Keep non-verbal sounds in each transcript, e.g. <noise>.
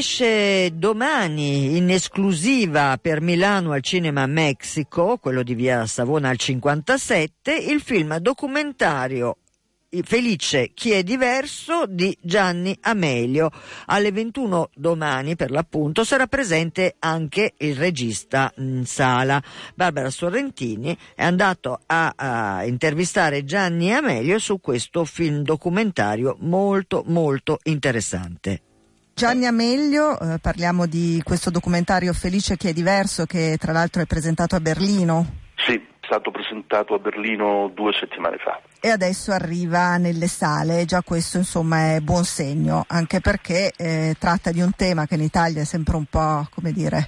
Esce domani in esclusiva per Milano al Cinema Mexico, quello di via Savona al 57, il film documentario Felice chi è diverso di Gianni Amelio. Alle 21 domani, per l'appunto, sarà presente anche il regista in sala. Barbara Sorrentini è andato a, a intervistare Gianni Amelio su questo film documentario molto molto interessante. Gianni Amelio, eh, parliamo di questo documentario Felice che è diverso che tra l'altro è presentato a Berlino. Sì, è stato presentato a Berlino due settimane fa. E adesso arriva nelle sale, già questo insomma è buon segno, anche perché eh, tratta di un tema che in Italia è sempre un po', come dire,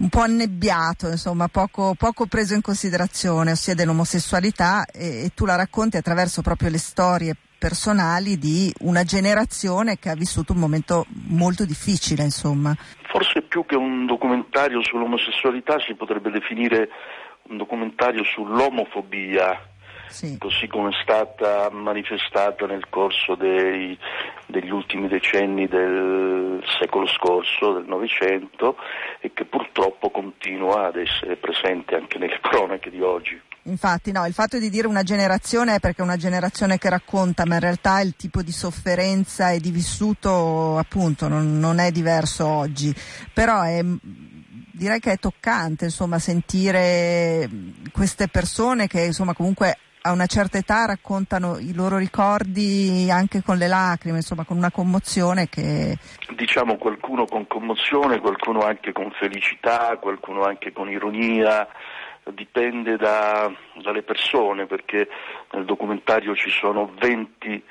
un po' annebbiato, insomma, poco, poco, preso in considerazione, ossia dell'omosessualità, e, e tu la racconti attraverso proprio le storie personali di una generazione che ha vissuto un momento molto difficile, insomma. Forse più che un documentario sull'omosessualità si potrebbe definire un documentario sull'omofobia, sì. così come è stata manifestata nel corso dei, degli ultimi decenni del secolo scorso, del Novecento, e che purtroppo continua ad essere presente anche nelle <laughs> cronache di oggi. Infatti no, il fatto di dire una generazione è perché è una generazione che racconta, ma in realtà il tipo di sofferenza e di vissuto appunto non, non è diverso oggi. Però è, direi che è toccante insomma, sentire queste persone che insomma, comunque a una certa età raccontano i loro ricordi anche con le lacrime, insomma con una commozione che... Diciamo qualcuno con commozione, qualcuno anche con felicità, qualcuno anche con ironia dipende da, dalle persone perché nel documentario ci sono 20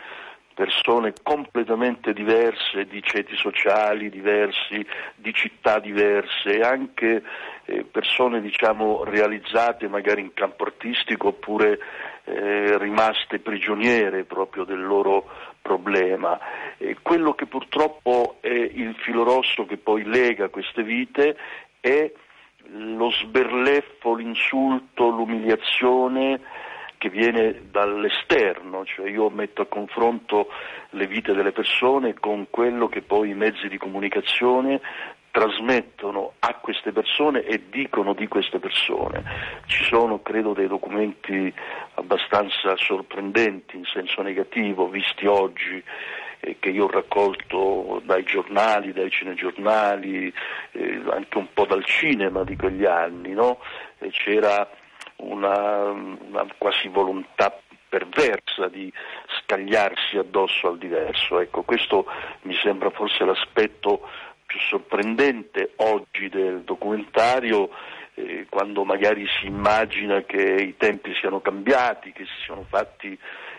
persone completamente diverse, di ceti sociali diversi, di città diverse anche eh, persone diciamo, realizzate magari in campo artistico oppure eh, rimaste prigioniere proprio del loro problema. E quello che purtroppo è il filo rosso che poi lega queste vite è lo sberleffo, l'insulto, l'umiliazione che viene dall'esterno, cioè io metto a confronto le vite delle persone con quello che poi i mezzi di comunicazione trasmettono a queste persone e dicono di queste persone. Ci sono, credo, dei documenti abbastanza sorprendenti in senso negativo, visti oggi eh, che io ho raccolto dai giornali, dai cinegiornali, eh, anche un po' dal cinema di quegli anni, no? c'era una, una quasi volontà perversa di scagliarsi addosso al diverso. Ecco, questo mi sembra forse l'aspetto più sorprendente oggi del documentario, eh, quando magari si immagina che i tempi siano cambiati, che si siano fatti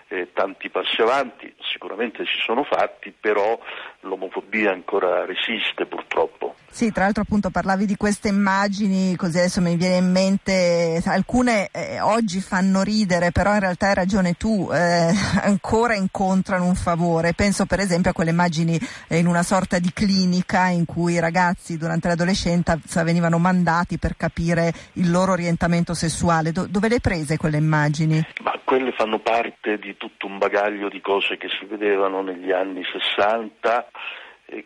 eh, tanti passi avanti, sicuramente si sono fatti, però l'omofobia ancora resiste purtroppo. Sì, tra l'altro appunto parlavi di queste immagini, così adesso mi viene in mente, alcune eh, oggi fanno ridere, però in realtà hai ragione tu, eh, <laughs> ancora incontrano un favore. Penso per esempio a quelle immagini in una sorta di clinica in cui i ragazzi durante l'adolescenza venivano mandati per capire il loro orientamento sessuale. Do- dove le hai prese quelle immagini? Ma quelle fanno parte di tutto un bagaglio di cose che si vedevano negli anni 60 e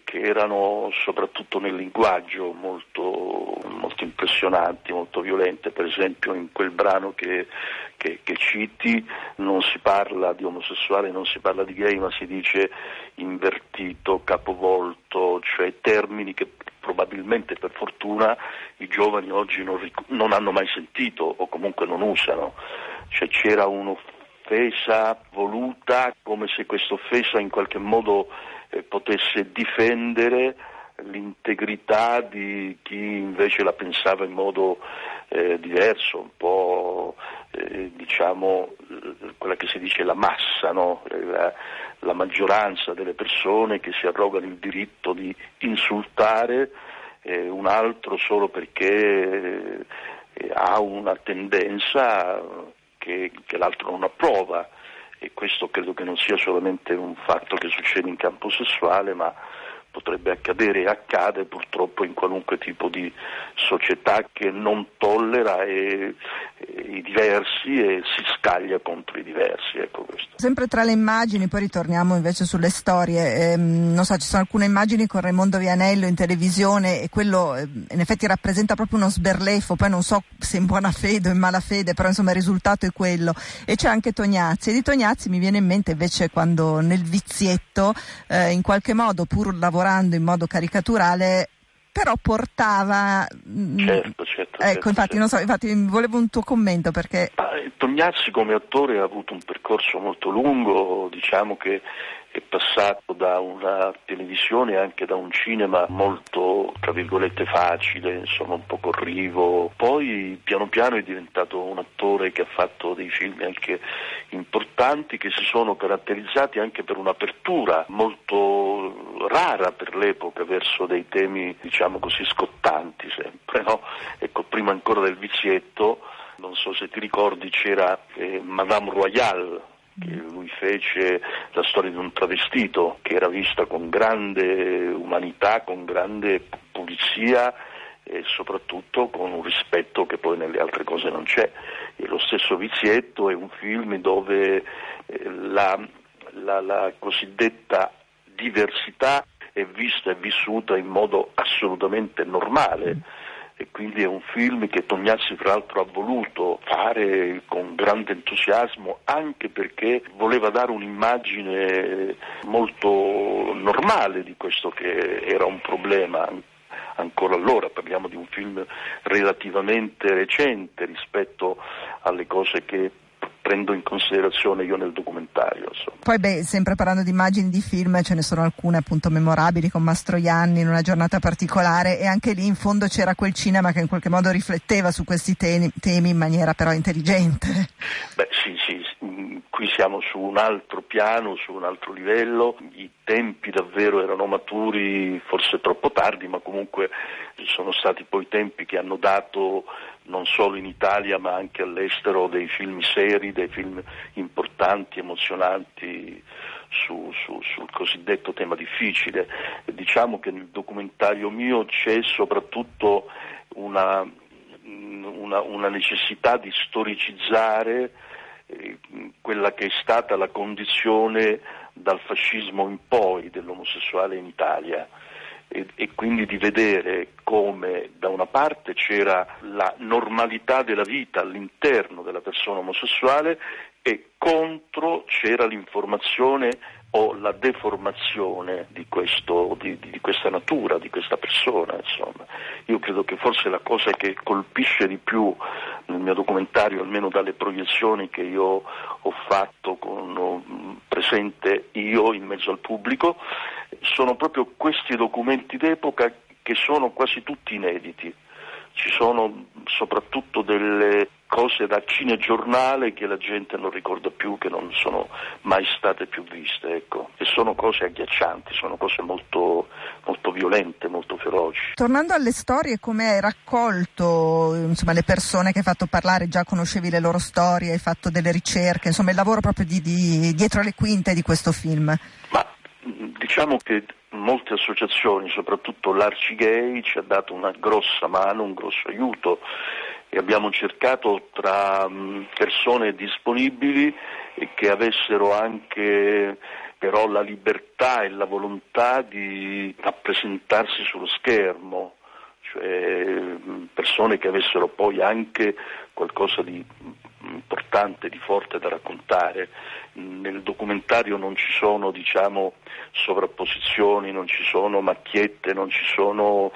che erano soprattutto nel linguaggio molto, molto impressionanti, molto violente. Per esempio in quel brano che, che, che, citi non si parla di omosessuale, non si parla di gay, ma si dice invertito, capovolto, cioè termini che probabilmente per fortuna i giovani oggi non, non hanno mai sentito o comunque non usano cioè c'era un'offesa voluta come se questa offesa in qualche modo eh, potesse difendere l'integrità di chi invece la pensava in modo eh, diverso, un po' eh, diciamo quella che si dice la massa, no? la, la, maggioranza delle persone che si arrogano il diritto di insultare eh, un altro solo perché eh, ha una tendenza che, che l'altro non approva e questo credo che non sia solamente un fatto che succede in campo sessuale, ma potrebbe accadere e accade purtroppo in qualunque tipo di società che non tollera e, i diversi e si scaglia contro i diversi. Ecco Sempre tra le immagini, poi ritorniamo invece sulle storie, ehm, non so, ci sono alcune immagini con Raimondo Vianello in televisione e quello eh, in effetti rappresenta proprio uno sberleffo, poi non so se in buona fede o in mala fede, però insomma il risultato è quello. E c'è anche Tognazzi e di Tognazzi mi viene in mente invece quando nel vizietto eh, in qualche modo, pur lavorando in modo caricaturale, però portava... Mm, certo, certo. Ecco, certo, infatti, certo. non so, infatti volevo un tuo commento perché... Tognazzi come attore ha avuto un percorso molto lungo, diciamo che è passato da una televisione e anche da un cinema molto, tra virgolette, facile, insomma un po' corrivo. Poi piano piano è diventato un attore che ha fatto dei film anche importanti che si sono caratterizzati anche per un'apertura molto rara per l'epoca verso dei temi, diciamo così, scottanti sempre. No? Ecco, prima ancora del vizietto, non so se ti ricordi, c'era eh, Madame Royale lui fece la storia di un travestito che era vista con grande umanità, con grande pulizia e soprattutto con un rispetto che poi nelle altre cose non c'è. E lo stesso Vizietto è un film dove eh, la, la, la cosiddetta diversità è vista e vissuta in modo assolutamente normale e quindi è un film che Tognazzi tra l'altro ha voluto fare con grande entusiasmo anche perché voleva dare un'immagine molto normale di questo che era un problema ancora allora, parliamo di un film relativamente recente rispetto alle cose che prendo in considerazione io nel documentario. Insomma. Poi beh, sempre parlando di immagini di film, ce ne sono alcune appunto memorabili con Mastroianni in una giornata particolare e anche lì in fondo c'era quel cinema che in qualche modo rifletteva su questi temi, temi in maniera però intelligente. <laughs> Beh sì, sì, qui siamo su un altro piano, su un altro livello, i tempi davvero erano maturi, forse troppo tardi, ma comunque sono stati poi tempi che hanno dato non solo in Italia ma anche all'estero dei film seri, dei film importanti, emozionanti su, su, sul cosiddetto tema difficile. Diciamo che nel documentario mio c'è soprattutto una, una, una necessità di storicizzare eh, quella che è stata la condizione dal fascismo in poi dell'omosessuale in Italia e, e, quindi di vedere come da una parte c'era la normalità della vita all'interno della persona omosessuale e contro c'era l'informazione o la deformazione di, questo, di, di, questa natura, di questa persona. Insomma. Io credo che forse la cosa che colpisce di più nel mio documentario, almeno dalle proiezioni che io ho fatto con, presente io in mezzo al pubblico, sono proprio questi documenti d'epoca che sono quasi tutti inediti. Ci sono soprattutto delle cose da cinegiornale che la gente non ricorda più, che non sono mai state più viste, ecco. E sono cose agghiaccianti, sono cose molto, molto violente, molto feroci. Tornando alle storie, come hai raccolto insomma, le persone che hai fatto parlare, già conoscevi le loro storie, hai fatto delle ricerche, insomma il lavoro proprio di, di, dietro le quinte di questo film? Ma Diciamo che molte associazioni, soprattutto l'Arcigay, ci ha dato una grossa mano, un grosso aiuto e abbiamo cercato tra persone disponibili e che avessero anche però la libertà e la volontà di rappresentarsi sullo schermo, cioè persone che avessero poi anche qualcosa di importante, di forte da raccontare. Nel documentario non ci sono diciamo, sovrapposizioni, non ci sono macchiette, non ci sono,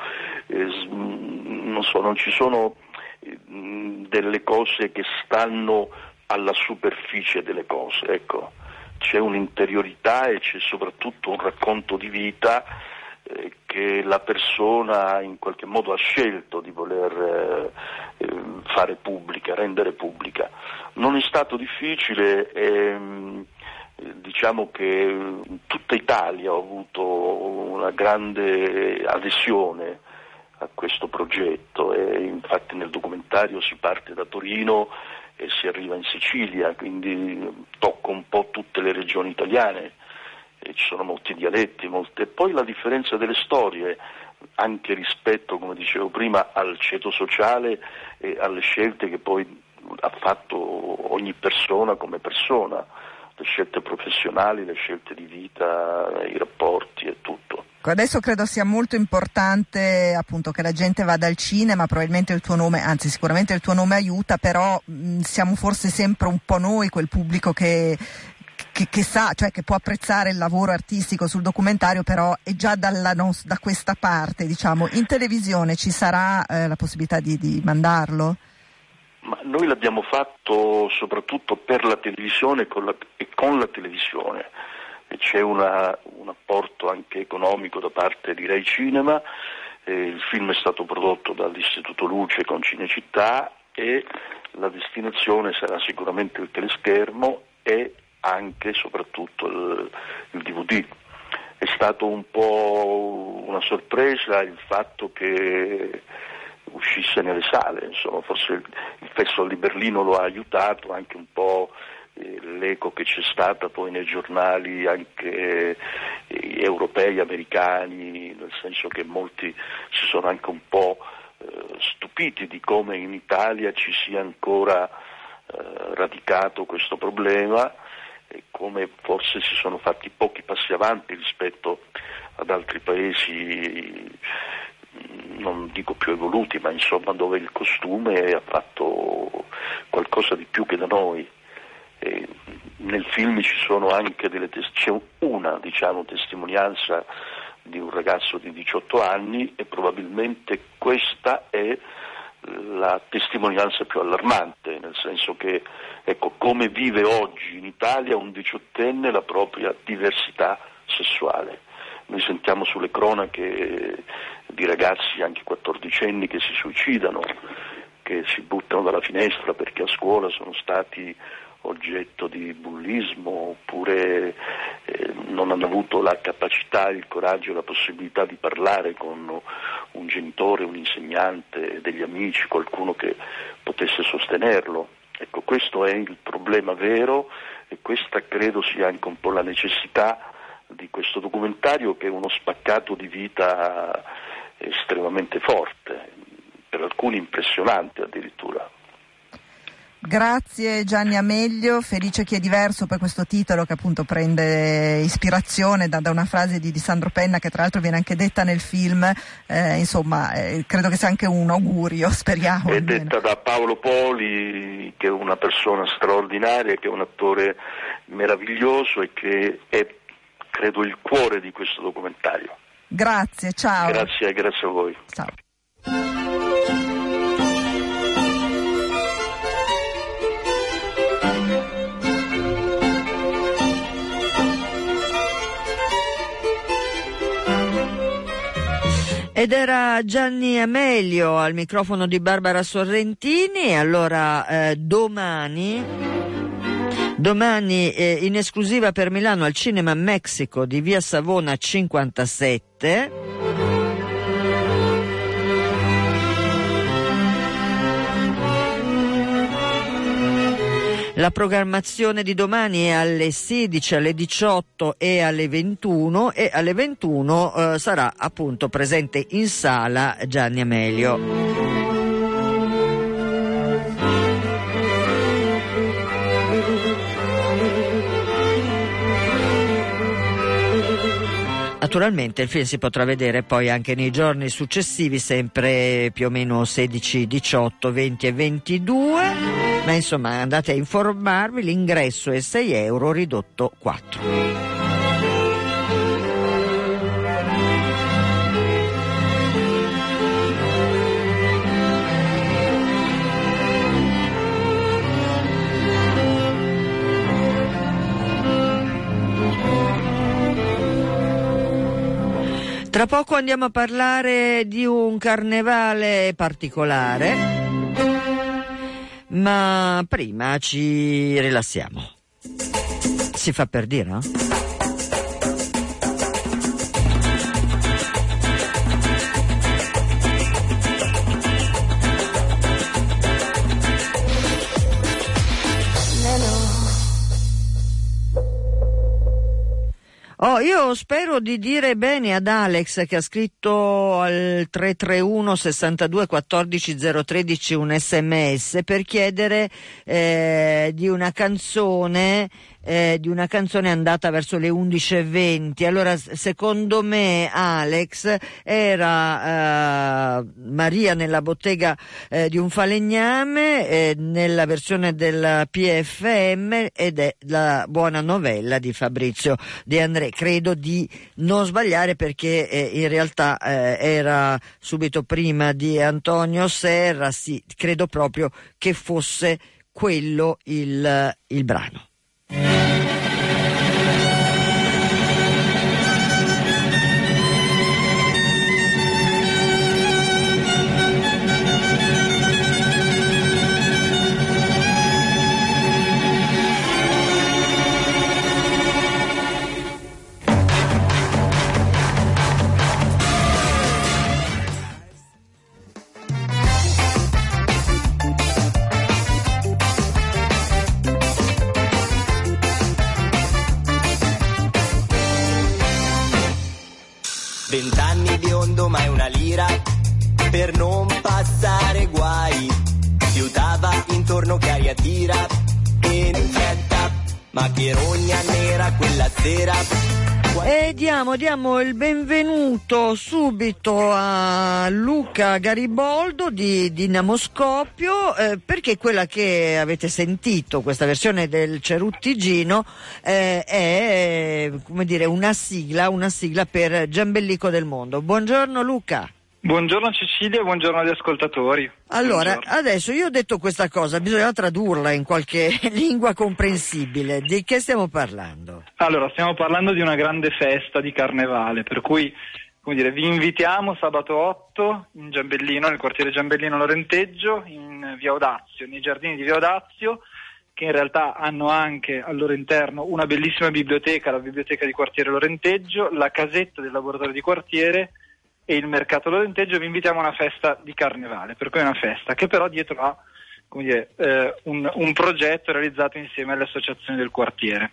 eh, non so, non ci sono eh, delle cose che stanno alla superficie delle cose. Ecco. C'è un'interiorità e c'è soprattutto un racconto di vita che la persona in qualche modo ha scelto di voler eh, fare pubblica, rendere pubblica. Non è stato difficile, ehm, diciamo che in tutta Italia ho avuto una grande adesione a questo progetto e infatti nel documentario si parte da Torino e si arriva in Sicilia, quindi tocco un po' tutte le regioni italiane ci sono molti dialetti, molte... poi la differenza delle storie, anche rispetto, come dicevo prima, al ceto sociale e alle scelte che poi ha fatto ogni persona come persona, le scelte professionali, le scelte di vita, i rapporti e tutto. Adesso credo sia molto importante appunto che la gente vada al cinema, probabilmente il tuo nome, anzi sicuramente il tuo nome aiuta, però mh, siamo forse sempre un po' noi quel pubblico che, che, che, sa, cioè che può apprezzare il lavoro artistico sul documentario, però è già dalla, da questa parte, diciamo. In televisione ci sarà eh, la possibilità di, di mandarlo? Ma noi l'abbiamo fatto soprattutto per la televisione con la, e con la televisione. C'è una, un apporto anche economico da parte di Rai Cinema. Eh, il film è stato prodotto dall'Istituto Luce con Cinecittà e la destinazione sarà sicuramente il teleschermo e anche e soprattutto il, il DVD. È stato un po' una sorpresa il fatto che uscisse nelle sale, insomma, forse il, Festival di Berlino lo ha aiutato, anche un po' l'eco che c'è stata poi nei giornali anche eh, europei, americani, nel senso che molti si sono anche un po' eh, stupiti di come in Italia ci sia ancora eh, radicato questo problema come forse si sono fatti pochi passi avanti rispetto ad altri paesi non dico più evoluti, ma insomma dove il costume ha fatto qualcosa di più che da noi. E nel film ci sono anche delle tes- c'è una diciamo, testimonianza di un ragazzo di 18 anni e probabilmente questa è la testimonianza più allarmante, nel senso che ecco, come vive oggi in Italia un diciottenne la propria diversità sessuale. Noi sentiamo sulle cronache di ragazzi anche quattordicenni che si suicidano, che si buttano dalla finestra perché a scuola sono stati oggetto di bullismo oppure hanno avuto la capacità, il coraggio la possibilità di parlare con un genitore, un insegnante, degli amici, qualcuno che potesse sostenerlo. Ecco, questo è il problema vero e questa credo sia anche un po' la necessità di questo documentario che è uno spaccato di vita estremamente forte, per alcuni impressionante addirittura. Grazie Gianni Ameglio, felice chi è diverso per questo titolo che appunto prende ispirazione da, da una frase di, di, Sandro Penna che tra l'altro viene anche detta nel film, eh, insomma eh, credo che sia anche un augurio, <laughs> speriamo. È almeno. detta da Paolo Poli che è una persona straordinaria, che è un attore meraviglioso e che è credo il cuore di questo documentario. Grazie, ciao. Grazie, grazie a voi. Ciao. Ed era Gianni Amelio al microfono di Barbara Sorrentini. Allora, eh, domani Domani eh, in esclusiva per Milano al Cinema Mexico di Via Savona 57. La programmazione di domani è alle 16, alle 18 e alle 21 e alle 21 eh, sarà appunto presente in sala Gianni Amelio. Naturalmente il film si potrà vedere poi anche nei giorni successivi, sempre più o meno 16, 18, 20 e 22, ma insomma andate a informarvi, l'ingresso è 6 euro ridotto 4. Tra poco andiamo a parlare di un carnevale particolare, ma prima ci rilassiamo. Si fa per dire, no? Oh, io spero di dire bene ad Alex che ha scritto al 331 62 14 013 un sms per chiedere eh, di una canzone eh, di una canzone andata verso le 11.20. Allora, secondo me, Alex era eh, Maria nella bottega eh, di un falegname eh, nella versione del PFM ed è la buona novella di Fabrizio De André. Credo di non sbagliare perché eh, in realtà eh, era subito prima di Antonio Serra, sì, credo proprio che fosse quello il, il brano. Vent'anni biondo ma è una lira per non passare guai. Fiutava intorno che aria tira in fretta, ma che rogna nera quella sera. E diamo, diamo, il benvenuto subito a Luca Gariboldo di Dinamo Scoppio, eh, perché quella che avete sentito, questa versione del Ceruttigino, eh, è dire, una sigla, una sigla per Giambellico del Mondo. Buongiorno Luca. Buongiorno Cecilia buongiorno agli ascoltatori. Allora, buongiorno. adesso io ho detto questa cosa, bisogna tradurla in qualche <laughs> lingua comprensibile. Di che stiamo parlando? Allora, stiamo parlando di una grande festa di carnevale, per cui come dire, vi invitiamo sabato 8 in Giambellino, nel quartiere Giambellino Lorenteggio, in via Odazio, nei giardini di via Odazio, che in realtà hanno anche al loro interno una bellissima biblioteca, la biblioteca di quartiere Lorenteggio, la casetta del laboratorio di quartiere e il mercato Lorenteggio vi invitiamo a una festa di carnevale, per cui è una festa che però dietro ha dire, eh, un, un, progetto realizzato insieme alle associazioni del quartiere.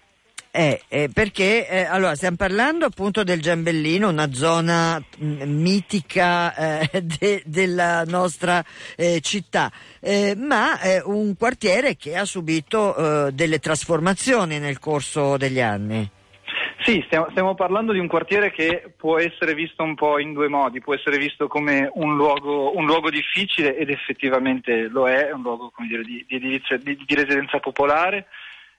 Eh, eh, perché eh, allora stiamo parlando appunto del Giambellino, una zona mh, mitica eh, <laughs> de, della nostra eh, città, eh, ma un quartiere che ha subito delle trasformazioni nel corso degli anni. Sì, stiamo, stiamo, parlando di un quartiere che può essere visto un po' in due modi, può essere visto come un luogo, un luogo difficile ed effettivamente lo è, è un luogo dire, di, di, edilizia, di, di, residenza popolare,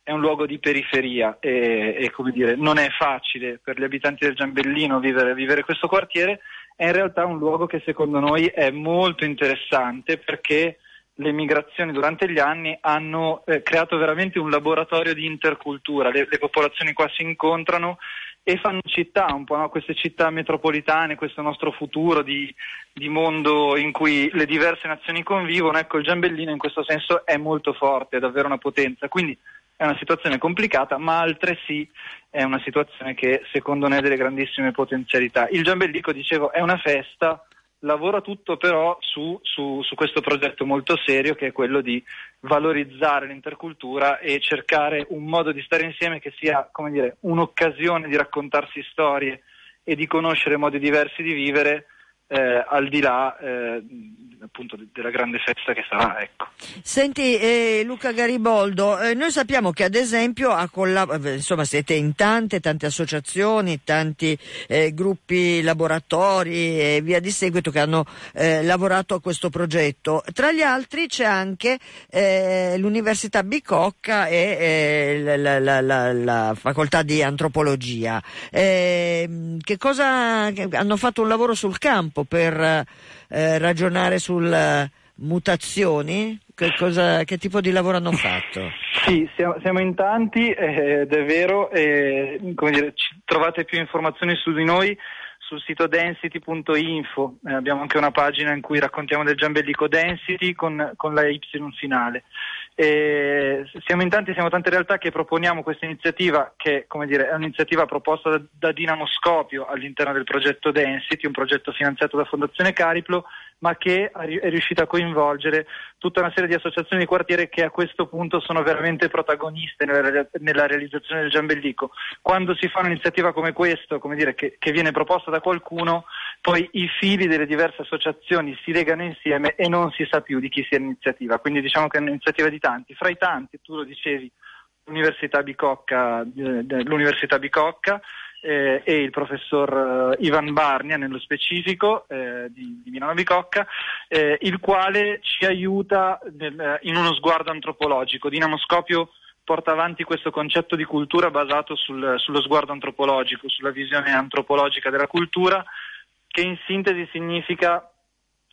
è un luogo di periferia e, e dire, non è facile per gli abitanti del Giambellino vivere, vivere questo quartiere, è in realtà un luogo che secondo noi è molto interessante perché le migrazioni durante gli anni hanno eh, creato veramente un laboratorio di intercultura, le, le, popolazioni qua si incontrano e fanno città, un po' no? queste città metropolitane, questo nostro futuro di, di, mondo in cui le diverse nazioni convivono, ecco il Giambellino in questo senso è molto forte, è davvero una potenza, quindi è una situazione complicata ma altresì è una situazione che secondo noi ha delle grandissime potenzialità. Il Giambellico, dicevo, è una festa lavora tutto però su, su, su, questo progetto molto serio che è quello di valorizzare l'intercultura e cercare un modo di stare insieme che sia come dire, un'occasione di raccontarsi storie e di conoscere modi diversi di vivere eh, al di là eh, appunto della grande festa che sarà. Ecco. Senti eh, Luca Gariboldo, eh, noi sappiamo che ad esempio collab- eh, insomma, siete in tante, tante associazioni, tanti eh, gruppi laboratori e via di seguito che hanno lavorato a questo progetto. Tra gli altri c'è anche l'Università Bicocca e la, la, la, la, facoltà di antropologia. che cosa hanno fatto un lavoro sul campo per eh, ragionare sulle mutazioni? Che, cosa, che, tipo di lavoro hanno fatto? Sì, siamo, siamo in tanti eh, ed è vero, eh, dire, trovate più informazioni su di noi sul sito density.info, eh, abbiamo anche una pagina in cui raccontiamo del giambellico density con, con la Y finale. E siamo in tanti, siamo tante realtà che proponiamo questa iniziativa che dire, è un'iniziativa proposta da, da Dinamo Scopio all'interno del progetto Density, un progetto finanziato da Fondazione Cariplo, ma che è riuscita a coinvolgere tutta una serie di associazioni di quartiere che a questo punto sono veramente protagoniste nella, realizzazione del Giambellico. Quando si fa un'iniziativa come questa, come dire, che, che viene proposta da qualcuno, poi i fili delle diverse associazioni si legano insieme e non si sa più di chi sia l'iniziativa. Quindi diciamo che è un'iniziativa di tanti. Fra i tanti, tu lo dicevi, l'Università Bicocca, eh, l'Università Bicocca eh, e il professor eh, Ivan Barnia nello specifico eh, di, di, Milano Bicocca, eh, il quale ci aiuta nel, eh, in uno sguardo antropologico. Dinamoscopio porta avanti questo concetto di cultura basato sul, sullo sguardo antropologico, sulla visione antropologica della cultura, che in sintesi significa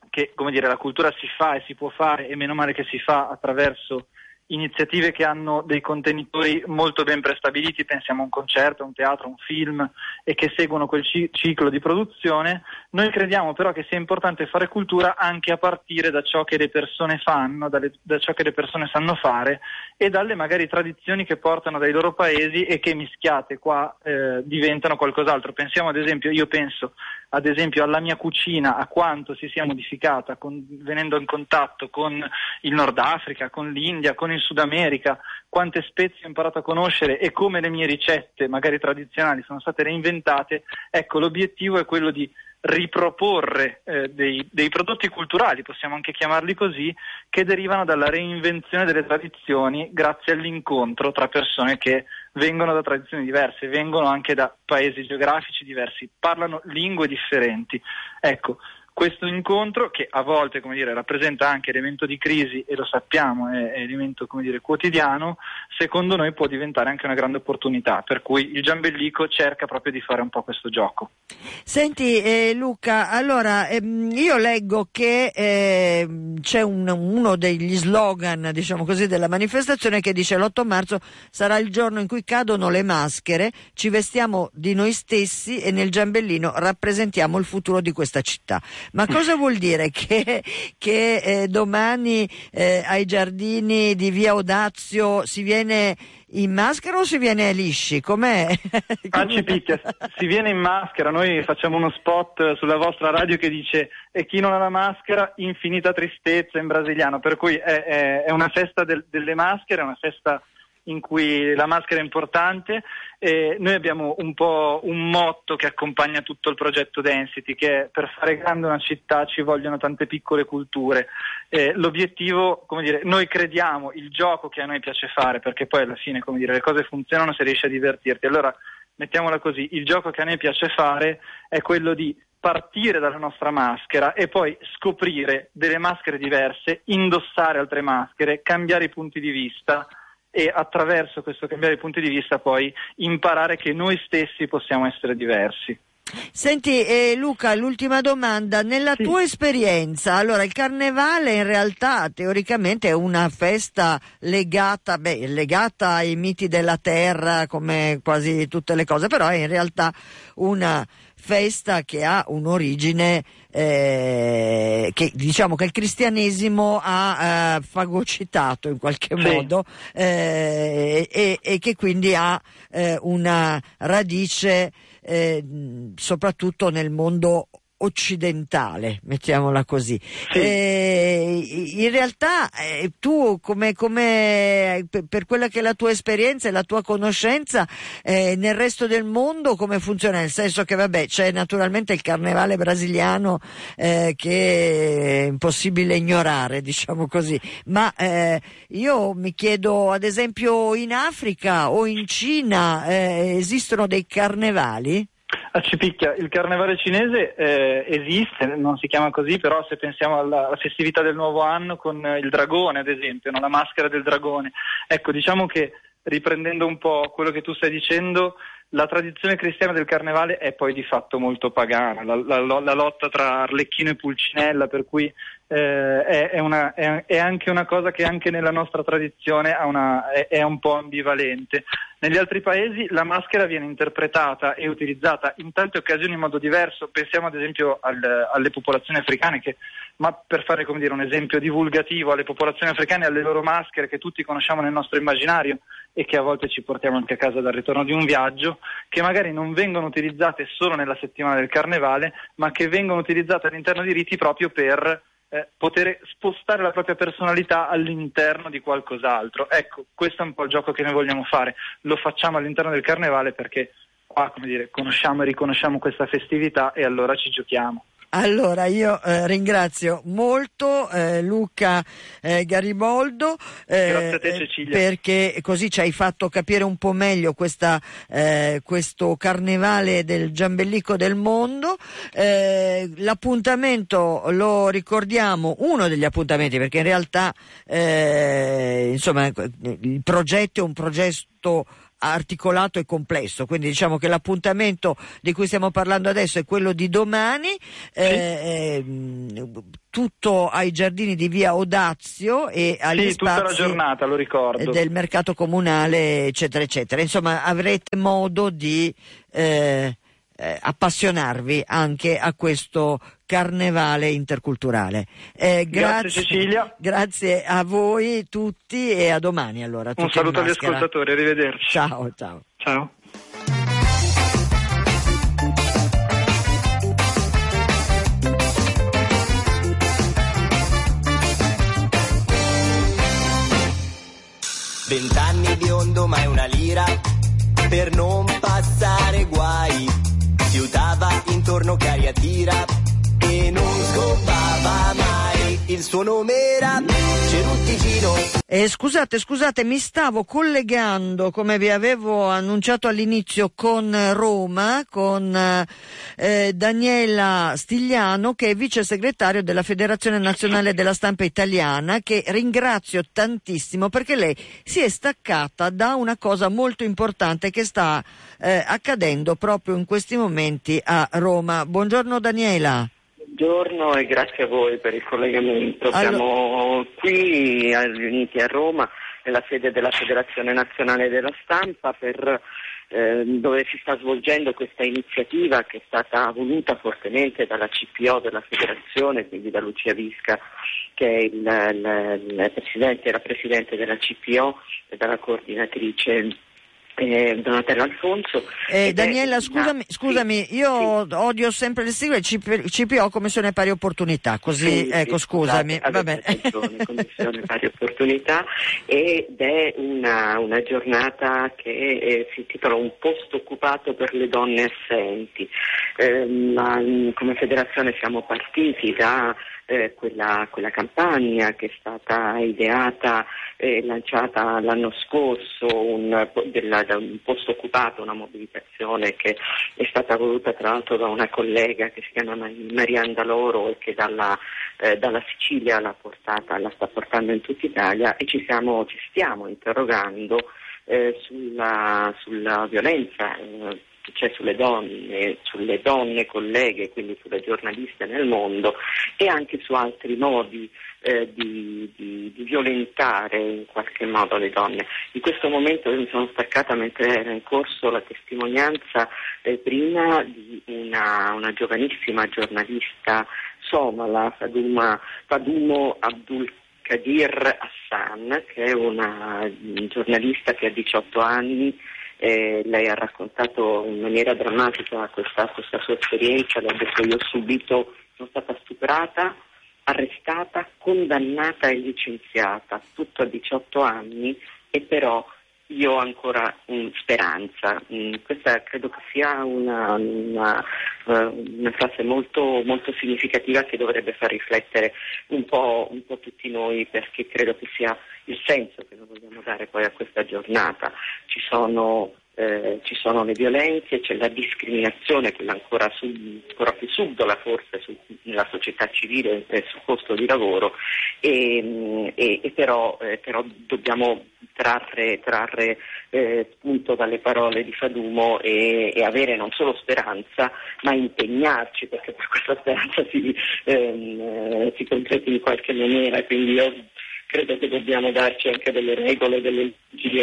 che dire, la cultura si fa e si può fare e meno male che si fa attraverso iniziative che hanno dei contenitori molto ben prestabiliti, pensiamo a un concerto, a un teatro, a un film e che seguono quel ciclo di produzione, noi crediamo però che sia importante fare cultura anche a partire da ciò che le persone fanno, dalle, da ciò che le persone sanno fare e dalle magari tradizioni che portano dai loro paesi e che mischiate qua eh, diventano qualcos'altro. Pensiamo ad esempio, io penso ad esempio alla mia cucina, a quanto si sia modificata con, venendo in contatto con il Nord Africa, con l'India, con il Sud America, quante spezie ho imparato a conoscere e come le mie ricette, magari tradizionali, sono state reinventate, ecco l'obiettivo è quello di riproporre eh, dei, dei, prodotti culturali, possiamo anche chiamarli così, che derivano dalla reinvenzione delle tradizioni grazie all'incontro tra persone che vengono da tradizioni diverse, vengono anche da paesi geografici diversi, parlano lingue differenti. Ecco, questo incontro, che a volte dire, rappresenta anche elemento di crisi e lo sappiamo, è, è elemento dire, quotidiano, secondo noi può diventare anche una grande opportunità, per cui il Giambellico cerca proprio di fare un po' questo gioco. Senti eh, Luca, allora ehm, io leggo che eh, c'è un, uno degli slogan, diciamo così, della manifestazione che dice l'8 marzo sarà il giorno in cui cadono le maschere, ci vestiamo di noi stessi e nel Giambellino rappresentiamo il futuro di questa città. Ma cosa vuol dire? <laughs> Che, che eh, domani eh, ai giardini di via Odazio si viene in maschera o si viene lisci? Com'è? <laughs> Ah, Cipicchia, si viene in maschera, noi facciamo uno spot sulla vostra radio che dice e chi non ha la maschera, infinita tristezza in brasiliano, per cui è, è, è una festa del, delle maschere, è una festa in cui la maschera è importante. E noi abbiamo un po' un motto che accompagna tutto il progetto Density, che è per fare grande una città ci vogliono tante piccole culture. Eh, l'obiettivo, come dire, noi crediamo il gioco che a noi piace fare, perché poi alla fine, come dire, le cose funzionano se riesci a divertirti. Allora, mettiamola così, il gioco che a noi piace fare è quello di partire dalla nostra maschera e poi scoprire delle maschere diverse, indossare altre maschere, cambiare i punti di vista e attraverso questo cambiare punti di vista poi imparare che noi stessi possiamo essere diversi. Senti eh, Luca, l'ultima domanda, nella sì. tua esperienza, allora il carnevale in realtà teoricamente è una festa legata, beh, legata ai miti della terra come quasi tutte le cose, però è in realtà una festa che ha un'origine eh, che diciamo che il cristianesimo ha eh, fagocitato in qualche sì. modo eh, e, e, che quindi ha eh, una radice eh, soprattutto nel mondo occidentale, mettiamola così. Sì. Eh, in realtà eh, tu, come, come, per, quella che è la tua esperienza e la tua conoscenza, eh, nel resto del mondo come funziona? Nel senso che vabbè, c'è naturalmente il carnevale brasiliano eh, che è impossibile ignorare, diciamo così, ma eh, io mi chiedo ad esempio in Africa o in Cina eh, esistono dei carnevali? A Cipicchia, il carnevale cinese eh, esiste, non si chiama così, però se pensiamo alla, alla, festività del nuovo anno con il dragone, ad esempio, no? la maschera del dragone. Ecco, diciamo che riprendendo un po' quello che tu stai dicendo, la tradizione cristiana del carnevale è poi di fatto molto pagana, la, la, la lotta tra Arlecchino e Pulcinella, per cui eh, è, è, una, è, è, anche una cosa che anche nella nostra tradizione una, è, un po' ambivalente. Negli altri paesi la maschera viene interpretata e utilizzata in tante occasioni in modo diverso, pensiamo ad esempio al, alle popolazioni africane che ma per fare dire, un esempio divulgativo alle popolazioni africane e alle loro maschere che tutti conosciamo nel nostro immaginario, e che a volte ci portiamo anche a casa dal ritorno di un viaggio, che magari non vengono utilizzate solo nella settimana del carnevale, ma che vengono utilizzate all'interno di riti proprio per eh, poter spostare la propria personalità all'interno di qualcos'altro. Ecco, questo è un po' il gioco che noi vogliamo fare. Lo facciamo all'interno del carnevale perché qua, come dire, conosciamo e riconosciamo questa festività e allora ci giochiamo. Allora io eh, ringrazio molto eh, Luca eh, Gariboldo eh, te, perché così ci hai fatto capire un po' meglio questa, eh, questo carnevale del Giambellico del mondo. Eh, l'appuntamento lo ricordiamo, uno degli appuntamenti perché in realtà insomma, il progetto è un progetto articolato e complesso, quindi diciamo che l'appuntamento di cui stiamo parlando adesso è quello di domani, eh, eh, tutto ai giardini di via Odazio e agli sì, la giornata, lo ricordo. del mercato comunale, eccetera, eccetera. Insomma, avrete modo di eh, eh, appassionarvi anche a questo carnevale interculturale. Eh, grazie, grazie, Cecilia. Grazie a voi tutti e a domani allora. Un saluto agli ascoltatori, arrivederci. Ciao, ciao. Ciao. Vent'anni biondo ma è una lira per non passare guai Fiutava intorno cariatira non scoppava mai. Il suo nome era Ceruttigino. Eh, scusate, scusate, mi stavo collegando, come vi avevo annunciato all'inizio, con Roma, con eh, Daniela Stigliano, che è vice segretario della Federazione Nazionale della Stampa Italiana, che ringrazio tantissimo perché lei si è staccata da una cosa molto importante che sta eh, accadendo proprio in questi momenti a Roma. Buongiorno Daniela. Buongiorno e grazie a voi per il collegamento. Allora... Siamo qui riuniti a Roma nella sede della Federazione Nazionale della Stampa per, eh, dove si sta svolgendo questa iniziativa che è stata voluta fortemente dalla CPO della Federazione, quindi da Lucia Visca che è il, il, il presidente, la presidente della CPO e dalla coordinatrice eh, Donatella Alfonso. Eh, Daniela, scusami, scusami sì, io sì. odio sempre le sigle CPO Commissione Pari Opportunità, così sì, ecco scusami. Vabbè. Ragione, <laughs> Commissione Pari Opportunità ed è una, una giornata che eh, si intitola Un posto occupato per le donne assenti. Eh, ma, come federazione siamo partiti da eh, quella, quella, campagna che è stata ideata e lanciata l'anno scorso un, della, da un posto occupato, una mobilitazione che è stata voluta tra l'altro da una collega che si chiama Marianda Loro e che dalla, eh, dalla Sicilia l'ha portata, la sta portando in tutta Italia e ci, siamo, ci stiamo interrogando eh, sulla, sulla, violenza c'è sulle donne, sulle donne colleghe, quindi sulle giornaliste nel mondo e anche su altri modi eh, di, di, di, violentare in qualche modo le donne. In questo momento io mi sono staccata mentre era in corso la testimonianza eh, prima di una, una, giovanissima giornalista somala, Faduma, Fadumo Abdul Kadir Hassan, che è una giornalista che ha 18 anni eh, lei ha raccontato in maniera drammatica questa, questa sua esperienza, le ha detto io subito, sono stata stuprata, arrestata, condannata e licenziata, tutto a 18 anni e però io ho ancora um, speranza. Um, questa credo che sia una, una, uh, una frase molto, molto, significativa che dovrebbe far riflettere un po', un po', tutti noi perché credo che sia il senso che noi vogliamo dare poi a questa giornata. Ci sono eh, ci sono le violenze, c'è la discriminazione, quella ancora, sub, ancora più subdola forse su, nella società civile eh, sul posto di lavoro e, e, e però, eh, però, dobbiamo trarre, trarre eh, spunto dalle parole di Fadumo e, e, avere non solo speranza ma impegnarci perché per questa speranza si, ehm, eh, si concreti in qualche maniera. Quindi io credo che dobbiamo darci anche delle regole, delle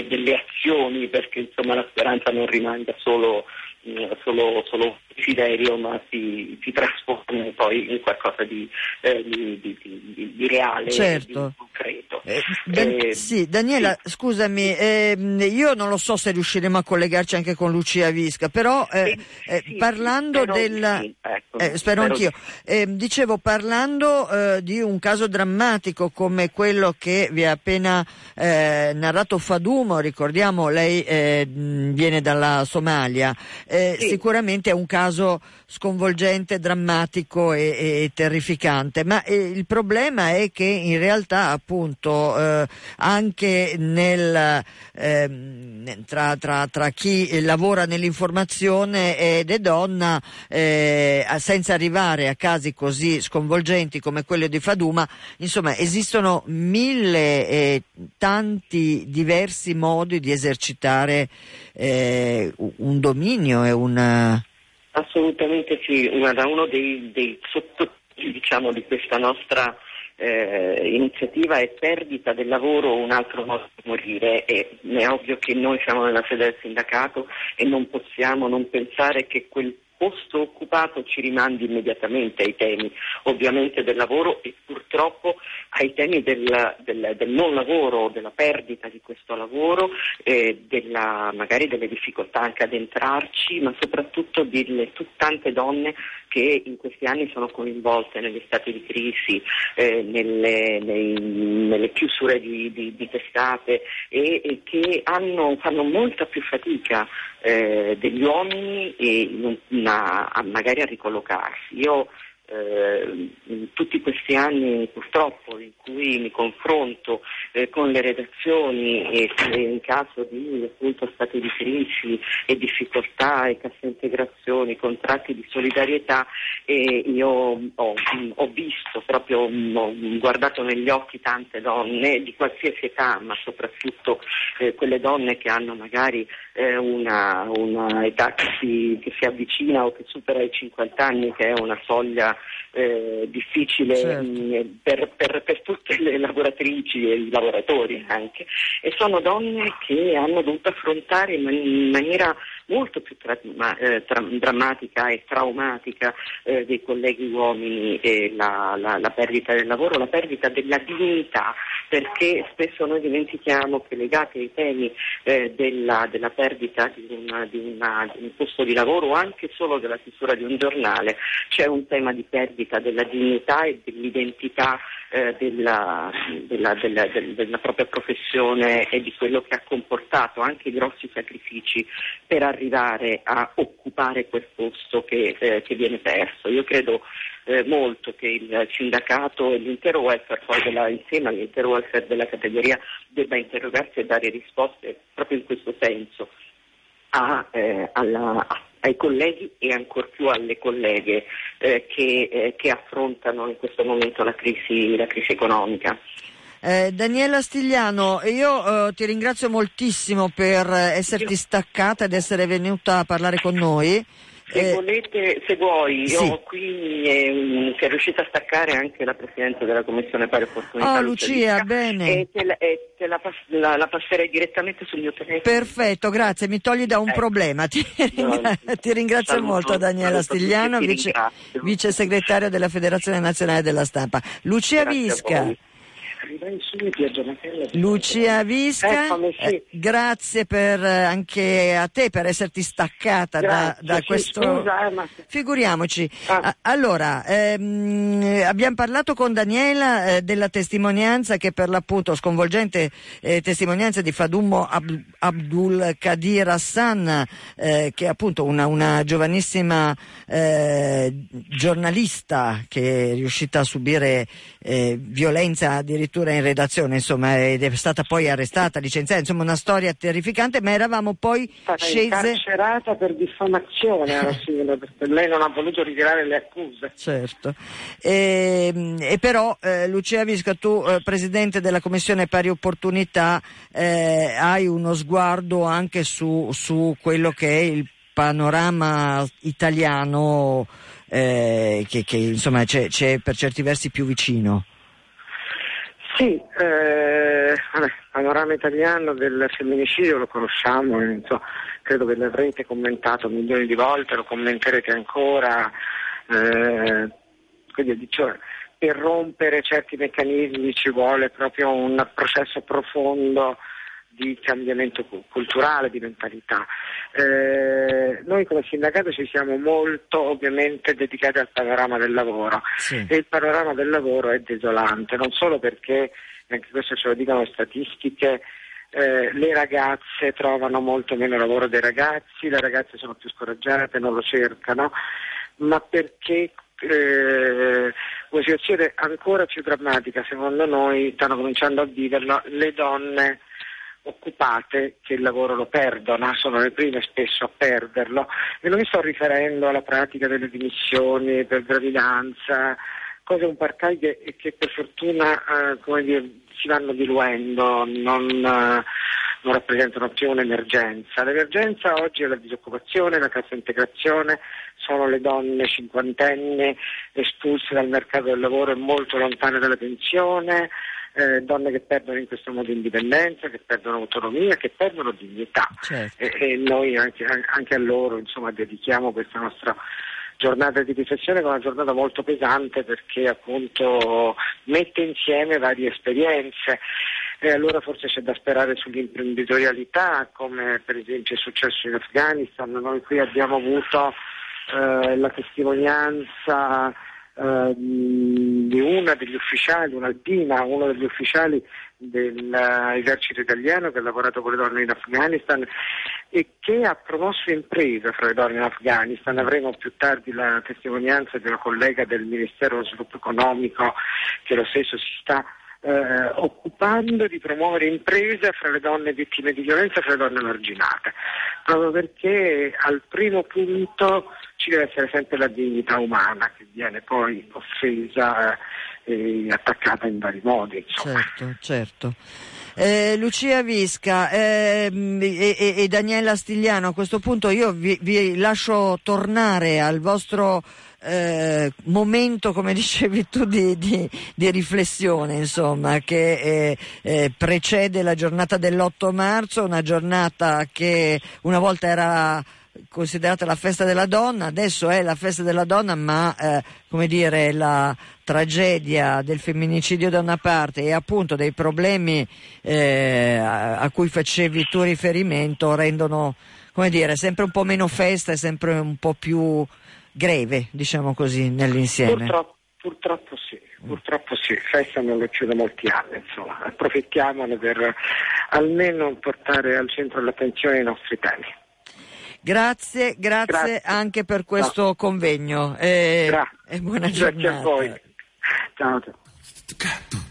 delle azioni perché insomma, la speranza non rimanga solo, mm, solo, solo desiderio ma si, si trasformi poi in qualcosa di, eh, di, di, di reale, certo. di concreto. Eh, Dan- Eh, sì, Daniela, sì. scusami, ehm, io non lo so se riusciremo a collegarci anche con Lucia Visca, però eh, Sì, eh, sì, parlando sì, ecco, eh, spero spero anch'io. di Eh, dicevo, parlando eh, di un caso drammatico come quello che vi ha appena eh, narrato Fadumo, ricordiamo lei eh, viene dalla Somalia, eh, Sì. sicuramente è un caso sconvolgente, drammatico e, e terrificante, ma eh, il problema è che in realtà appunto eh, anche nel, ehm, tra, tra- tra chi lavora nell'informazione ed è donna, eh, senza arrivare a casi così sconvolgenti come quello di Faduma, insomma esistono mille e tanti diversi modi di esercitare eh, un dominio e una... Assolutamente sì, guarda, uno dei, dei sottotitoli diciamo, di questa nostra eh, iniziativa è perdita del lavoro, un altro modo di morire. E è ovvio che noi siamo nella sede del sindacato e non possiamo non pensare che quel posto occupato ci rimandi immediatamente ai temi ovviamente del lavoro e purtroppo ai temi del, del- del non lavoro, della perdita di questo lavoro, eh, della- magari delle difficoltà anche ad entrarci, ma soprattutto delle tante donne che in questi anni sono coinvolte negli stati di crisi, eh, nelle, nei- nelle chiusure di, di- di testate e, e che hanno- fanno molta più fatica eh, degli uomini e non- a- magari a ricollocarsi. Io eh, in tutti questi anni purtroppo in cui mi confronto eh, con le redazioni e in caso di appunto stati di crisi e difficoltà e cassa integrazioni, contratti di solidarietà, eh, io ho, ho visto proprio, ho guardato negli occhi tante donne di qualsiasi età, ma soprattutto eh, quelle donne che hanno magari eh, una, una età che si, che si avvicina o che supera i 50 anni, che è una soglia enough eh, difficile Certo. mh, per, per- per tutte le lavoratrici e i lavoratori anche. E sono donne che hanno dovuto affrontare in man- in maniera molto più tra- ma- eh, tra- drammatica e traumatica eh, dei colleghi uomini la, la- la perdita del lavoro, la perdita della dignità, perché spesso noi dimentichiamo che legati ai temi eh, della, della perdita di, una- di una- di un posto di lavoro o anche solo della chiusura di un giornale c'è un tema di perdita della dignità e dell'identità eh, della, della- della- del- della propria professione e di quello che ha comportato anche i grossi sacrifici per arrivare a occupare quel posto che, eh, che viene perso. Io credo eh, molto che il sindacato e l'intero welfare, poi della- insieme all'intero welfare della categoria, debba interrogarsi e dare risposte proprio in questo senso a, eh, alla- ai colleghi e ancor più alle colleghe eh, che, eh, che affrontano in questo momento la crisi, la crisi economica. Eh, Daniela Stigliano, io eh, ti ringrazio moltissimo per eh, esserti staccata ed essere venuta a parlare con noi. Se Eh, volete, se vuoi, sì. io qui eh, si è riuscita a staccare anche la Presidente della Commissione Pari Opportunità. Oh, Lucia, bene. E te, la, e te la pass- la- la passerei direttamente sul mio telefono. Perfetto, grazie, mi togli da un Eh. problema. Ti, <laughs> ringra- ti ringrazio Saluto- molto Daniela Stigliano, ti vice, vice segretario della Federazione Nazionale della Stampa. Lucia Grazie Visca. Lucia Visca, Eccomi, sì. eh, grazie per, eh, anche a te per esserti staccata da, Grazie, da sì, questo. scusa, eh, ma- Figuriamoci. Ah. Allora, ehm, abbiamo parlato con Daniela eh, della testimonianza che per l'appunto sconvolgente testimonianza di Fadummo Ab- Abdul Kadir Hassan, che è appunto una, una giovanissima giornalista che è riuscita a subire violenza addirittura in redazione, insomma, ed è stata poi arrestata, licenziata, insomma una storia terrificante, ma eravamo poi stata scese... incarcerata per diffamazione alla fine, perché lei non ha voluto ritirare le accuse. Certo, e, e però eh, Lucia Visca, tu eh, Presidente della Commissione Pari Opportunità, eh, hai uno sguardo anche su, su quello che è il panorama italiano eh, che, che, insomma c'è, c'è per certi versi più vicino. Sì, eh, panorama italiano del femminicidio lo conosciamo, eh, so, credo che l'avrete commentato milioni di volte, lo commenterete ancora. Eh, quindi, cioè, per rompere certi meccanismi ci vuole proprio un processo profondo di cambiamento culturale, di mentalità. Eh, noi come sindacato ci siamo molto ovviamente dedicati al panorama del lavoro sì. e il panorama del lavoro è desolante, non solo perché, anche questo ce lo dicono le statistiche, eh, le ragazze trovano molto meno lavoro dei ragazzi, le ragazze sono più scoraggiate, non lo cercano, ma perché eh, una situazione ancora più drammatica, secondo noi, stanno cominciando a viverlo le donne occupate che il lavoro lo perdono, sono le prime spesso a perderlo e non mi sto riferendo alla pratica delle dimissioni per gravidanza, cose un po' arcaiche e che per fortuna eh, dire, si vanno diluendo, non, eh, non, rappresentano più un'emergenza. L'emergenza oggi è la disoccupazione, la cassa integrazione, sono le donne cinquantenni espulse dal mercato del lavoro e molto lontane dalla pensione, eh, donne che perdono in questo modo indipendenza, che perdono autonomia, che perdono dignità. Certo. e, e, noi anche, anche, a loro insomma, dedichiamo questa nostra giornata di riflessione che è una giornata molto pesante perché appunto mette insieme varie esperienze. E allora forse c'è da sperare sull'imprenditorialità come per esempio è successo in Afghanistan, noi qui abbiamo avuto eh, la testimonianza eh, di una degli ufficiali, un'alpina, uno degli ufficiali dell'esercito italiano che ha lavorato con le donne in Afghanistan e che ha promosso impresa fra le donne in Afghanistan. Avremo più tardi la testimonianza di una collega del Ministero dello Sviluppo Economico che lo stesso si sta eh, occupando di promuovere imprese fra le donne vittime di violenza e fra le donne marginate, proprio perché al primo punto ci deve essere sempre la dignità umana che viene poi offesa e attaccata in vari modi. Insomma. Certo, certo. Eh, Lucia Visca eh, e, e, Daniela Stigliano, a questo punto io vi, vi lascio tornare al vostro eh, momento, come <laughs> dicevi tu, di, di, di riflessione, insomma, che eh, eh, precede la giornata dell'8 marzo, una giornata che una volta era considerata la festa della donna, adesso è la festa della donna, ma eh, come dire, la tragedia del femminicidio da una parte e appunto dei problemi eh, a, cui facevi tu riferimento rendono, come dire, sempre un po' meno festa e sempre un po' più greve, diciamo così, nell'insieme. Purtroppo, purtroppo sì. Purtroppo sì, festa non lo c'è da molti anni, insomma, approfittiamone per almeno portare al centro dell'attenzione i nostri temi. Grazie, grazie, grazie, anche per questo no. convegno e, e buona giornata. Grazie a voi. Ciao. ciao.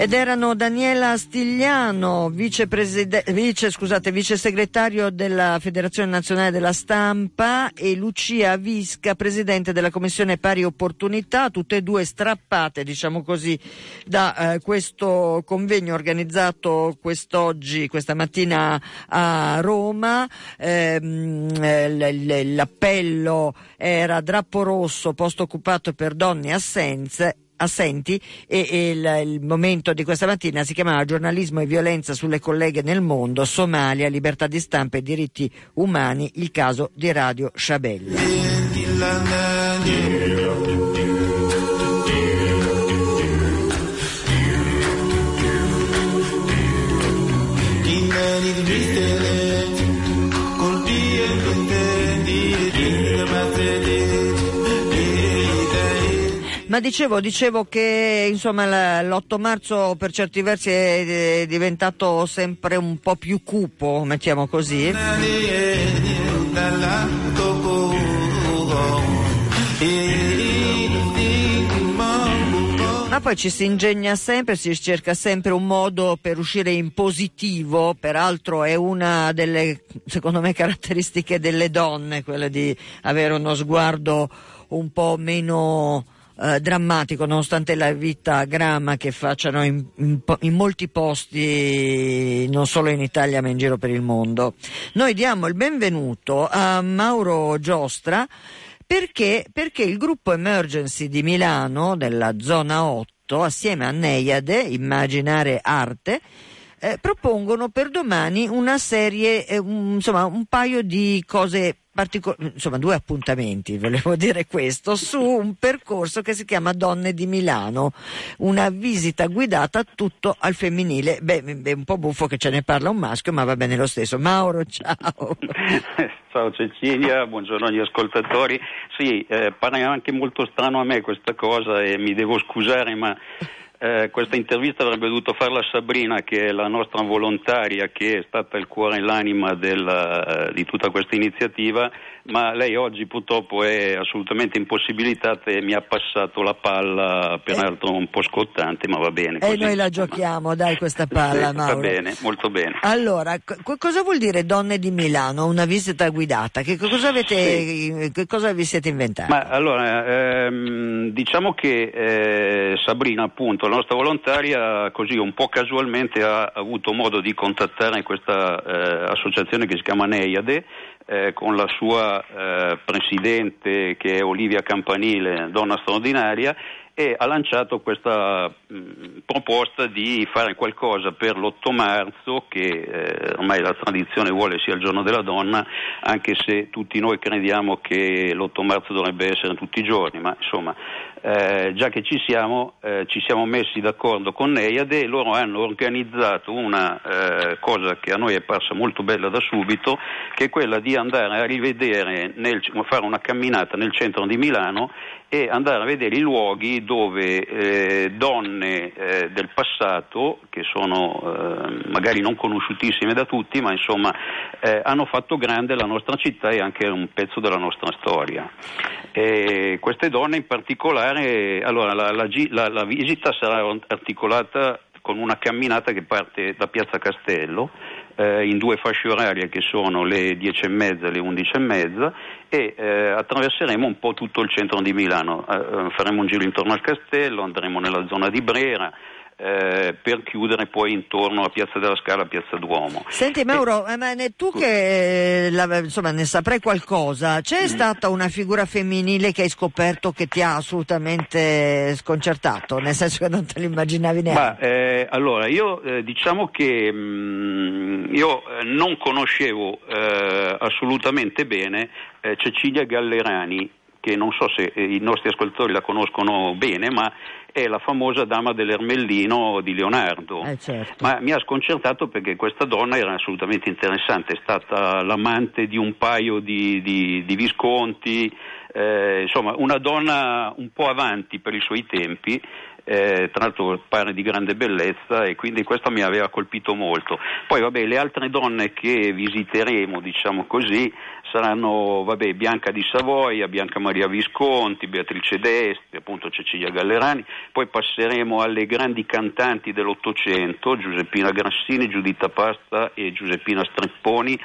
Ed erano Daniela Stigliano, vice, vice, segretario della Federazione Nazionale della Stampa e Lucia Visca, presidente della Commissione Pari Opportunità, tutte e due strappate, diciamo così, da eh, questo convegno organizzato quest'oggi, questa mattina a Roma. Eh, l'appello era Drappo Rosso, posto occupato per donne assenze assenti e, e il, il, momento di questa mattina si chiamava Giornalismo e violenza sulle colleghe nel mondo, Somalia, libertà di stampa e diritti umani, il caso di Radio Sciabelli. Ma dicevo, dicevo che insomma, l'8 marzo per certi versi è diventato sempre un po' più cupo, mettiamo così. Ma poi ci si ingegna sempre, si cerca sempre un modo per uscire in positivo, peraltro è una delle, secondo me, caratteristiche delle donne, quella di avere uno sguardo un po' meno eh, drammatico nonostante la vita grama che facciano in, in, in, molti posti non solo in Italia ma in giro per il mondo. Noi diamo il benvenuto a Mauro Giostra perché, perché il gruppo Emergency di Milano, della zona 8, assieme a Neiade, Immaginare Arte, eh, propongono per domani una serie, eh, un, insomma un paio di cose particolari, insomma due appuntamenti, volevo <laughs> dire questo, su un percorso che si chiama Donne di Milano, una visita guidata tutto al femminile. Beh, è un po' buffo che ce ne parla un maschio, ma va bene lo stesso. Mauro, ciao. <laughs> Ciao Cecilia, buongiorno agli ascoltatori. Sì, eh, pare anche molto strano a me questa cosa e mi devo scusare, ma eh, questa intervista avrebbe dovuto farla Sabrina, che è la nostra volontaria, che è stata il cuore e l'anima della, di tutta questa iniziativa, ma lei oggi purtroppo è assolutamente impossibilitata e mi ha passato la palla, peraltro un po' scottante, ma va bene. E noi la giochiamo, dai, questa palla, sì, Mauro. Va bene, molto bene. Allora, co- cosa vuol dire Donne di Milano, una visita guidata? Che cosa, avete, Sì. che cosa vi siete inventati? Ma allora, ehm, diciamo che eh, Sabrina, appunto, la nostra volontaria, così un po' casualmente ha avuto modo di contattare questa eh, associazione che si chiama Neiade, eh, con la sua eh, presidente che è Olivia Campanile, donna straordinaria, e ha lanciato questa mh, proposta di fare qualcosa per l'8 marzo, che eh, ormai la tradizione vuole sia il giorno della donna, anche se tutti noi crediamo che l'8 marzo dovrebbe essere tutti i giorni, ma insomma, eh, già che ci siamo, eh, ci siamo messi d'accordo con Neiade e loro hanno organizzato una eh, cosa che a noi è parsa molto bella da subito, che è quella di andare a rivedere, nel, fare una camminata nel centro di Milano e andare a vedere i luoghi dove eh, donne eh, del passato, che sono eh, magari non conosciutissime da tutti, ma insomma eh, hanno fatto grande la nostra città e anche un pezzo della nostra storia. E queste donne in particolare, allora la, la, la- la visita sarà articolata con una camminata che parte da Piazza Castello eh, in due fasce orarie che sono le 10 e mezza e le 11 e mezza e eh, attraverseremo un po' tutto il centro di Milano, Eh, eh, faremo un giro intorno al castello, andremo nella zona di Brera eh, per chiudere poi intorno a Piazza della Scala, Piazza Duomo. Senti Mauro, eh, ma ne- tu che eh, la- insomma, ne saprai qualcosa, c'è Mm. stata una figura femminile che hai scoperto che ti ha assolutamente sconcertato, nel senso che non te l'immaginavi neanche? Ma eh, allora io eh, diciamo che mh, io eh, non conoscevo assolutamente bene Cecilia Gallerani, che non so se eh, i nostri ascoltatori la conoscono bene, ma è la famosa dama dell'Ermellino di Leonardo. Eh, certo. Ma mi ha sconcertato perché questa donna era assolutamente interessante, è stata l'amante di un paio di, di- di visconti, eh, insomma una donna un po' avanti per i suoi tempi, eh, tra l'altro pare di grande bellezza e quindi questo mi aveva colpito molto. Poi vabbè, le altre donne che visiteremo, diciamo così, saranno vabbè, Bianca di Savoia, Bianca Maria Visconti, Beatrice Desti, appunto Cecilia Gallerani, poi passeremo alle grandi cantanti dell'Ottocento, Giuseppina Grassini, Giuditta Pasta e Giuseppina Strepponi,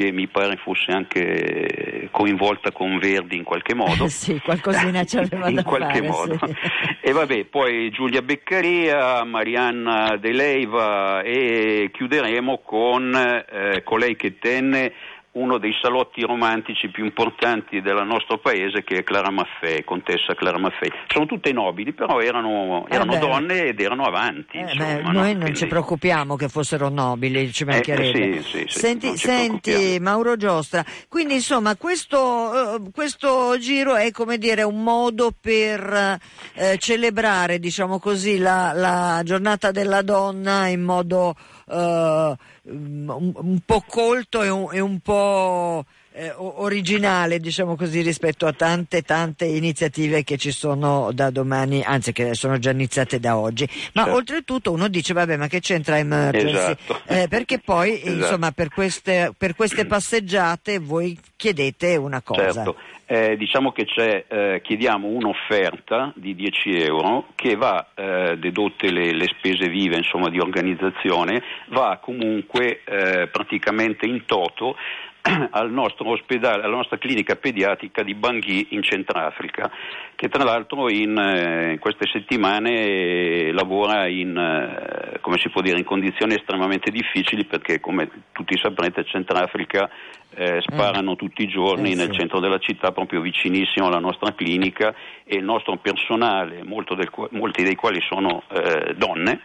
che mi pare fosse anche coinvolta con Verdi in qualche modo. <laughs> sì, qualcosina ci aveva <laughs> in da qualche fare, modo. sì. <laughs> E vabbè, poi Giulia Beccaria, Marianna De Leiva e chiuderemo con eh, colei che tenne uno dei salotti romantici più importanti del nostro paese che è Clara Maffei, contessa Clara Maffei. Sono tutte nobili, però erano, Eh erano beh. donne ed erano avanti. Eh, insomma, beh, no? noi non Quindi- ci preoccupiamo che fossero nobili, ci mancherebbe. sì, sì, sì, senti, senti. Mauro Giostra, quindi insomma questo, eh, questo giro è come dire un modo per eh, celebrare, diciamo così, la, la giornata della donna in modo eh, un, un po' colto e un, e un po' eh, originale, diciamo così, rispetto a tante tante iniziative che ci sono da domani, anzi che sono già iniziate da oggi. Ma Certo. oltretutto uno dice, vabbè, ma che c'entra Emergency? Esatto. Eh, perché poi, Esatto. insomma, per queste, per queste passeggiate voi chiedete una cosa. Certo, Eh, diciamo che eh, chiediamo un'offerta di 10 euro che va, eh, dedotte le, le spese vive insomma, di organizzazione, va comunque eh, praticamente in toto <clears throat> al nostro ospedale, alla nostra clinica pediatrica di Bangui in Centrafrica, che tra l'altro in, eh, in queste settimane eh, lavora in, eh, come si può dire, in condizioni estremamente difficili perché come tutti saprete Centrafrica eh, sparano tutti i giorni Eh, nel sì. centro della città proprio vicinissimo alla nostra clinica e il nostro personale, del, molti dei quali sono eh, donne,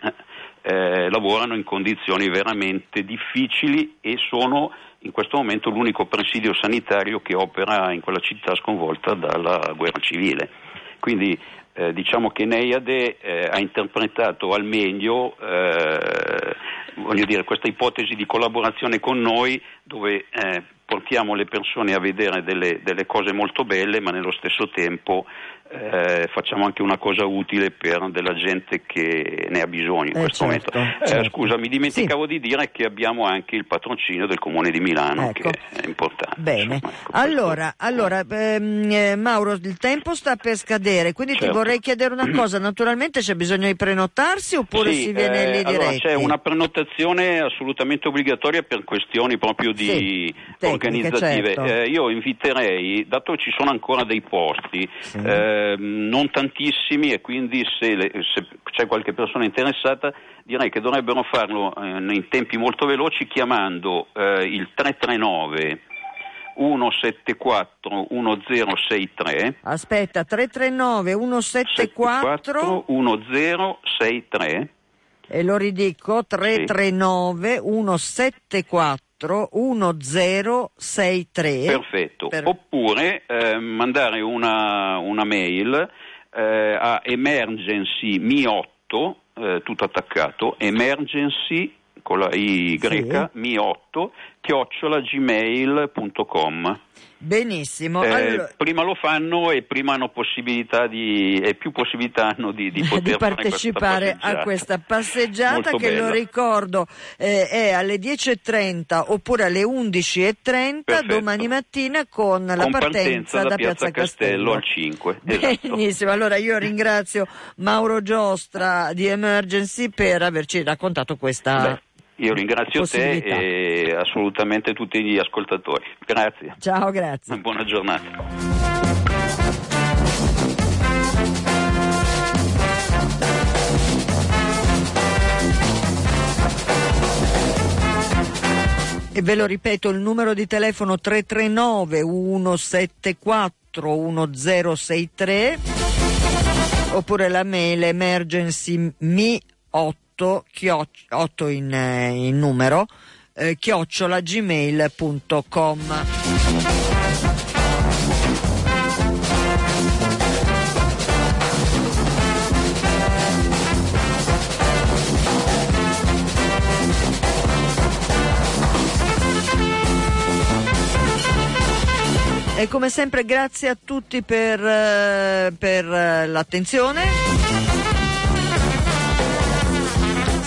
eh, lavorano in condizioni veramente difficili e sono in questo momento l'unico presidio sanitario che opera in quella città sconvolta dalla guerra civile. Quindi eh, diciamo che Neiade eh, ha interpretato al meglio eh, dire, questa ipotesi di collaborazione con noi dove eh, portiamo le persone a vedere delle, delle, cose molto belle ma nello stesso tempo eh, facciamo anche una cosa utile per della gente che ne ha bisogno in eh, questo certo, momento. Certo. Eh, scusa, mi dimenticavo sì. di dire che abbiamo anche il patrocinio del Comune di Milano, ecco. che è importante. Bene, insomma, ecco, allora, allora ehm, eh, Mauro, il tempo sta per scadere, quindi certo. ti vorrei chiedere una <clears throat> cosa, naturalmente c'è bisogno di prenotarsi oppure sì, si viene lì allora, diretti? C'è una prenotazione assolutamente obbligatoria per questioni proprio di sì, organizzative. Certo. Eh, io inviterei, dato che ci sono ancora dei posti, eh, non tantissimi e quindi se, le, se, c'è qualche persona interessata direi che dovrebbero farlo eh, in tempi molto veloci chiamando eh, il 339 174 1063 Aspetta, 339 174 1063 e lo ridico 339 174 1063 Perfetto. Per... Oppure eh, mandare una, una mail eh, a emergency mi8 eh, tutto attaccato emergency con la i greca sì. mi8 chiocciolagmail.com Benissimo. Eh, allora... Prima lo fanno e prima hanno possibilità di, e più possibilità hanno di, di <laughs> di partecipare questa a questa passeggiata Molto che bello. lo ricordo eh, è alle 10.30 oppure alle 11.30 Perfetto. domani mattina con la con partenza, da, da Piazza Castello, Castello al 5. Esatto. Benissimo, allora io ringrazio Mauro Giostra di Emergency per averci raccontato questa. Beh. Io ringrazio te e assolutamente tutti gli ascoltatori. Grazie. Ciao, grazie. Buona giornata. E ve lo ripeto, il numero di telefono 339 174 1063 oppure la mail emergency mi 8 chioc- 8 in, eh, in numero eh, chiocciolagmail.com E come sempre grazie a tutti per, eh, per eh, l'attenzione.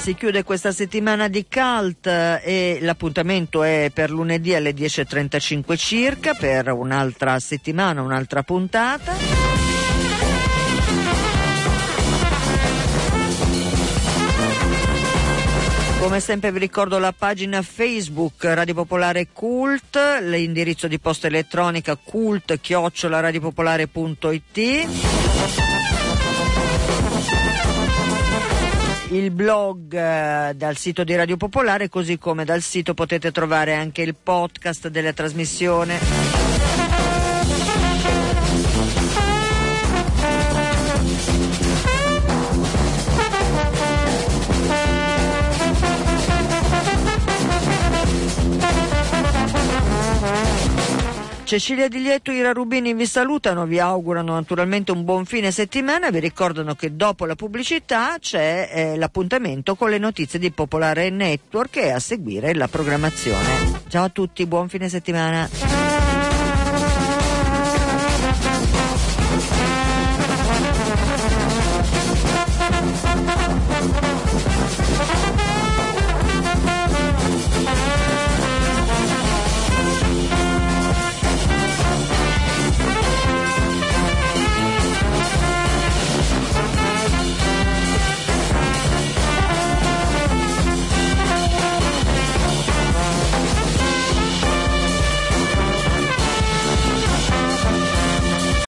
Si chiude questa settimana di Cult e l'appuntamento è per lunedì alle 10.35 circa per un'altra settimana, un'altra puntata. Come sempre vi ricordo la pagina Facebook Radio Popolare Cult, l'indirizzo di posta elettronica cult-radiopopolare.it il blog eh, dal sito di Radio Popolare, così come dal sito potete trovare anche il podcast della trasmissione. Cecilia Di Lieto e Ira Rubini vi salutano, vi augurano naturalmente un buon fine settimana, vi ricordano che dopo la pubblicità c'è eh, l'appuntamento con le notizie di Popolare Network e a seguire la programmazione. Ciao a tutti, buon fine settimana.